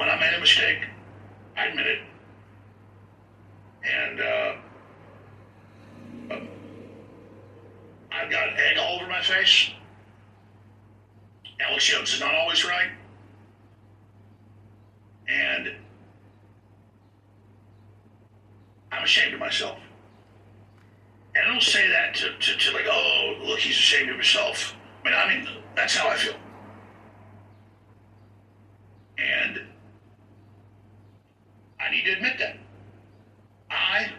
when I made a mistake, I admit it. And uh, um, I've got egg all over my face. Alex Jones is not always right. And I'm ashamed of myself. And I don't say that to, to, to like, oh, look, he's ashamed of himself. I mean, I mean, that's how I feel. And I need to admit that. I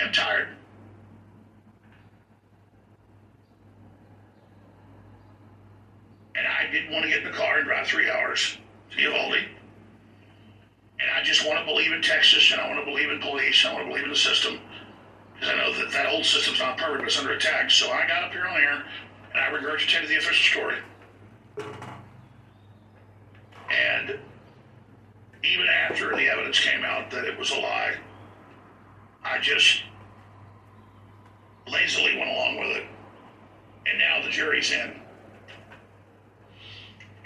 am tired. And I didn't want to get in the car and drive three hours to Uvalde. And I just want to believe in Texas and I want to believe in police. And I want to believe in the system. Because I know that that old system's not perfect, but it's under attack. So I got up here on air and I regurgitated the official story. And even after the evidence came out that it was a lie, I just lazily went along with it. And now the jury's in.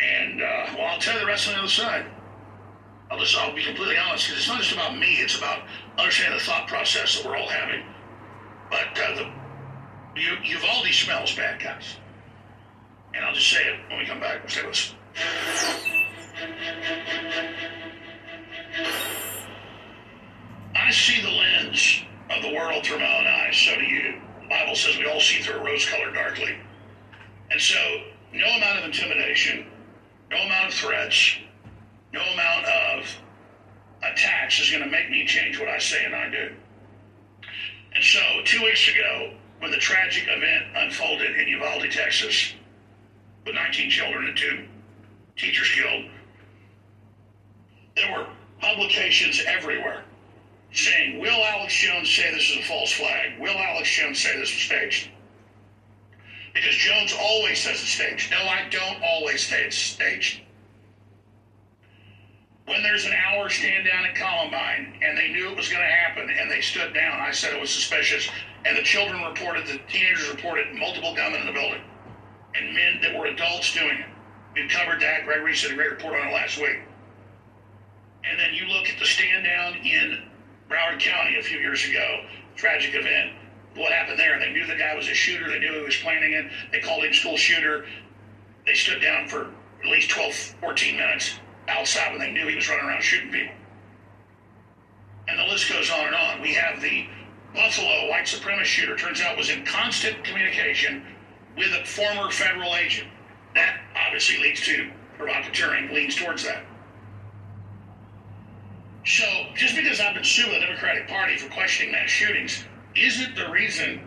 And, uh, well, I'll tell you the rest on the other side. I'll just, I'll be completely honest, because it's not just about me, it's about understanding the thought process that we're all having. But uh, the U- Uvalde smells bad, guys. And I'll just say it when we come back. Stay with us. I see the lens of the world through my own eyes, so do you. The Bible says we all see through a rose colored darkly. And so, no amount of intimidation, no amount of threats, no amount of attacks is going to make me change what I say and I do. And so, two weeks ago, when the tragic event unfolded in Uvalde, Texas, with 19 children and two teachers killed, there were publications everywhere saying, Will Alex Jones say this is a false flag? Will Alex Jones say this was staged? Because Jones always says it's staged. No, I don't always say it's staged. When there's an hour stand down at Columbine and they knew it was going to happen and they stood down, I said it was suspicious. And the children reported, the teenagers reported multiple gunmen in the building and men that were adults doing it. We covered that. Greg Reese did a great report on it last week. And then you look at the stand down in Broward County a few years ago, tragic event. What happened there? They knew the guy was a shooter. They knew he was planning it. They called him school shooter. They stood down for at least 12, 14 minutes outside when they knew he was running around shooting people. And the list goes on and on. We have the Buffalo white supremacist shooter, turns out was in constant communication with a former federal agent. That obviously leads to provocateuring, leans towards that. So just because I've been suing the Democratic Party for questioning mass shootings isn't the reason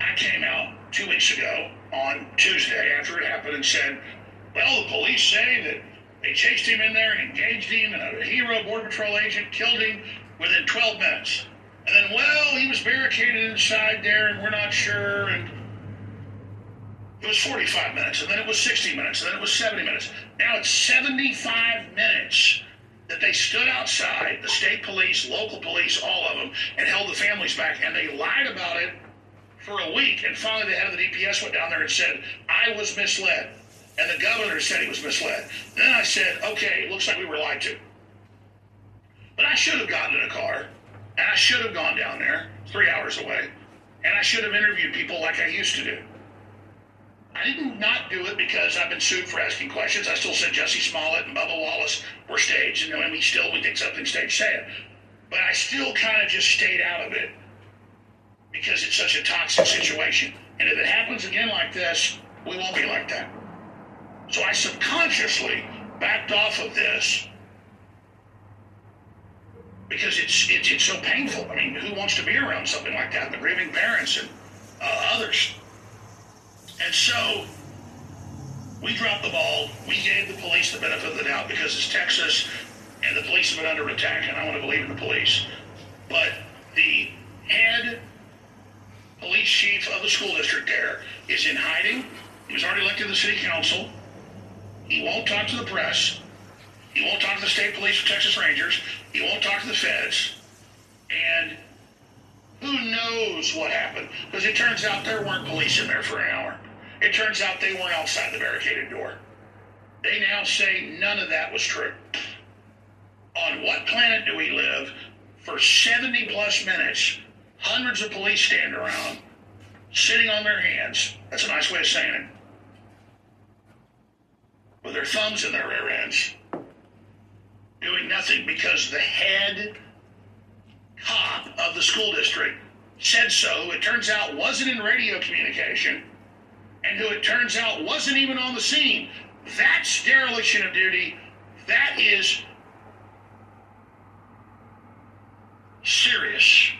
I came out two weeks ago on Tuesday after it happened and said, well, the police say that they chased him in there and engaged him, and a hero Border Patrol agent killed him within 12 minutes. And then, well, he was barricaded inside there, and we're not sure. And it was 45 minutes, and then it was 60 minutes, and then it was 70 minutes. Now it's 75 minutes that they stood outside, the state police, local police, all of them, and held the families back, and they lied about it for a week. And finally, the head of the DPS went down there and said, I was misled. And the governor said he was misled. Then I said, okay, it looks like we were lied to. But I should have gotten in a car, and I should have gone down there, three hours away, and I should have interviewed people like I used to do. I didn't not do it because I've been sued for asking questions. I still said Jussie Smollett and Bubba Wallace were staged, and when we still we think something staged, say it. But I still kind of just stayed out of it because it's such a toxic situation. And if it happens again like this, we won't be like that. So I subconsciously backed off of this because it's, it's it's so painful. I mean, who wants to be around something like that? The grieving parents and uh, others. And so we dropped the ball. We gave the police the benefit of the doubt because it's Texas and the police have been under attack, and I want to believe in the police. But the head police chief of the school district there is in hiding. He was already elected to the city council. He won't talk to the press. He won't talk to the state police or Texas Rangers. He won't talk to the feds. And who knows what happened? Because it turns out there weren't police in there for an hour. It turns out they weren't outside the barricaded door. They now say none of that was true. On what planet do we live for 70 plus minutes? Hundreds of police stand around, sitting on their hands. That's a nice way of saying it. With their thumbs in their rear ends, doing nothing because the head cop of the school district said so, it turns out wasn't in radio communication, and who it turns out wasn't even on the scene. That's dereliction of duty. That is serious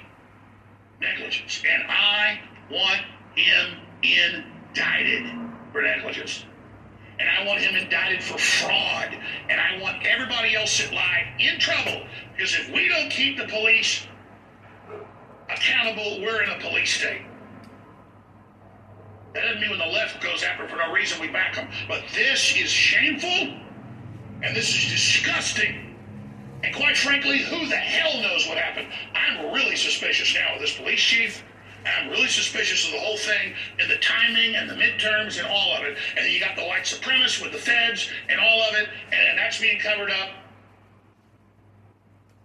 negligence. And I want him indicted for negligence. And I want him indicted for fraud. And I want everybody else that lied in trouble. Because if we don't keep the police accountable, we're in a police state. That doesn't mean when the left goes after for no reason we back them. But this is shameful and this is disgusting. And quite frankly, who the hell knows what happened? I'm really suspicious now of this police chief. I'm really suspicious of the whole thing and the timing and the midterms and all of it. And then you got the white supremacists with the feds and all of it, and that's being covered up.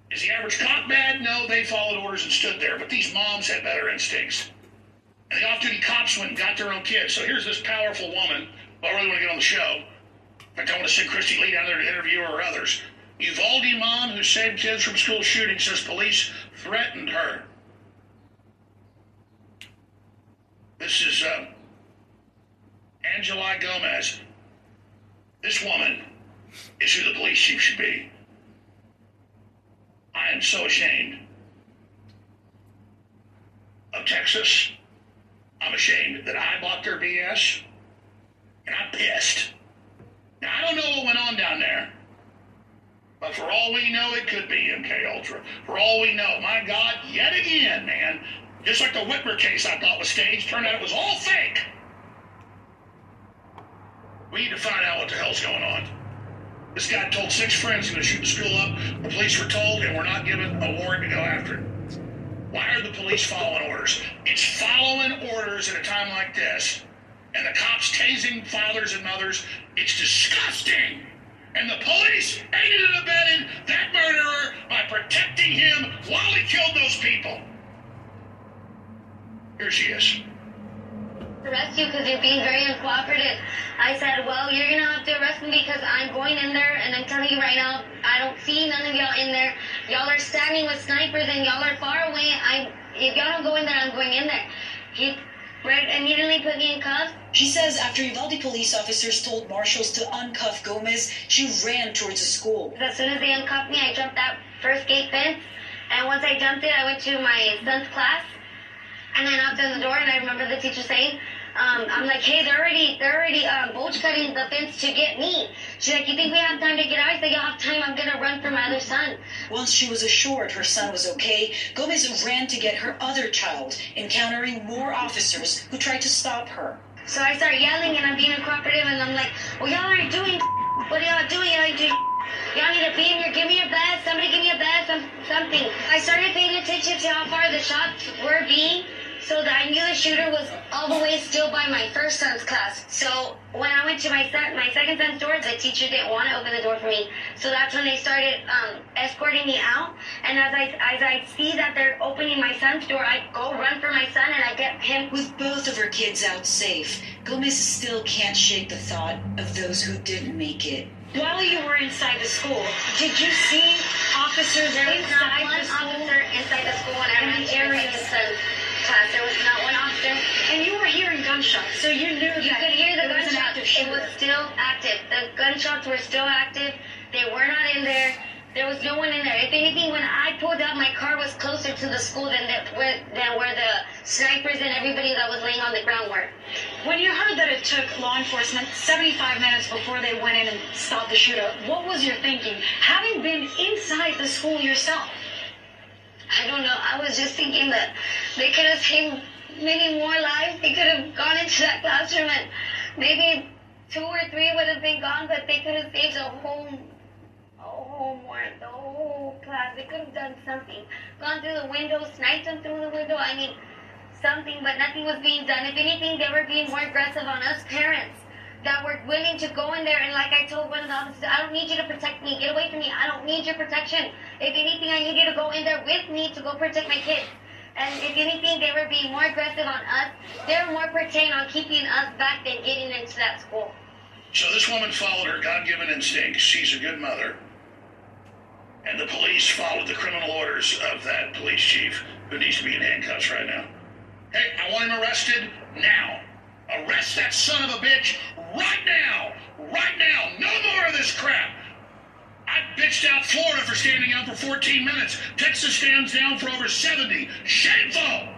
Is the average cop bad? No, they followed orders and stood there. But these moms had better instincts. And the off-duty cops and got their own kids. So here's this powerful woman. I really want to get on the show. I want to send Kristi Leigh down there to interview her or others. Uvalde mom who saved kids from school shooting says police threatened her. This is uh, Angela Gomez. This woman is who the police chief should be. I am so ashamed of Texas. I'm ashamed that I bought their BS, and I'm pissed. Now I don't know what went on down there, but for all we know, it could be MK Ultra. For all we know, my God, yet again, man, just like the Whitmer case I thought was staged, turned out it was all fake. We need to find out what the hell's going on. This guy told six friends he's going to shoot the school up. The police were told, and we're not given a warrant to go after it. Why are the police following orders? It's following orders at a time like this, and the cops tasing fathers and mothers. It's disgusting. And the police aided and abetted that murderer by protecting him while he killed those people. Here she is. Arrest you because you're being very uncooperative. I said, well, you're gonna have to arrest me because I'm going in there, and I'm telling you right now, I don't see none of y'all in there. Y'all are standing with snipers, and y'all are far away. I, if y'all don't go in there, I'm going in there. He right immediately put me in cuffs. She says after Uvalde police officers told marshals to uncuff Gomez, she ran towards the school. As soon as they uncuffed me, I jumped that first gate fence, and once I jumped it, I went to my son's class, and I knocked on the door, and I remember the teacher saying, um, I'm like, hey, they're already, they're already um, bulge cutting the fence to get me. She's like, you think we have time to get out? I said, y'all have time. I'm gonna run for my other son. Once she was assured her son was okay, Gomez ran to get her other child, encountering more officers who tried to stop her. So I start yelling and I'm being cooperative and I'm like, well, y'all aren't doing. What are y'all doing? Y'all doing. Y'all need to be in here. Give me a badge. Somebody give me a badge. Some, something. I started paying attention to how far the shots were being. So that I knew the shooter was all the way still by my first son's class. So when I went to my son, my second son's door, the teacher didn't want to open the door for me. So that's when they started um, escorting me out. And as I as I see that they're opening my son's door, I go run for my son and I get him. With both of her kids out safe, Gomez still can't shake the thought of those who didn't make it. While you were inside the school, did you see officers There was not inside one the school? officer inside the school when I In ran the area. There was not one officer. And you were hearing gunshots, so you knew You that could hear the there was an gunshots. active It was still active. The gunshots were still active. They were not in there. There was no one in there. If anything, when I pulled out, my car was closer to the school than the, where, than where the snipers and everybody that was laying on the ground were. When you heard that it took law enforcement 75 minutes before they went in and stopped the shooter, what was your thinking? Having been inside the school yourself, I don't know. I was just thinking that they could have saved many more lives. They could have gone into that classroom and maybe two or three would have been gone, but they could have saved a whole, a whole more, the whole class. They could have done something. Gone through the window, sniped them through the window. I mean, something, but nothing was being done. If anything, they were being more aggressive on us parents. That were willing to go in there and like I told one of the officers, I don't need you to protect me. Get away from me. I don't need your protection. If anything, I need you to go in there with me to go protect my kids. And if anything, they were being more aggressive on us. They were more pertained on keeping us back than getting into that school. So this woman followed her God-given instincts. She's a good mother. And the police followed the criminal orders of that police chief who needs to be in handcuffs right now. Hey, I want him arrested now. Arrest that son of a bitch right now. Right now. No more of this crap. I bitched out Florida for standing out for 14 minutes. Texas stands down for over 70. Shameful.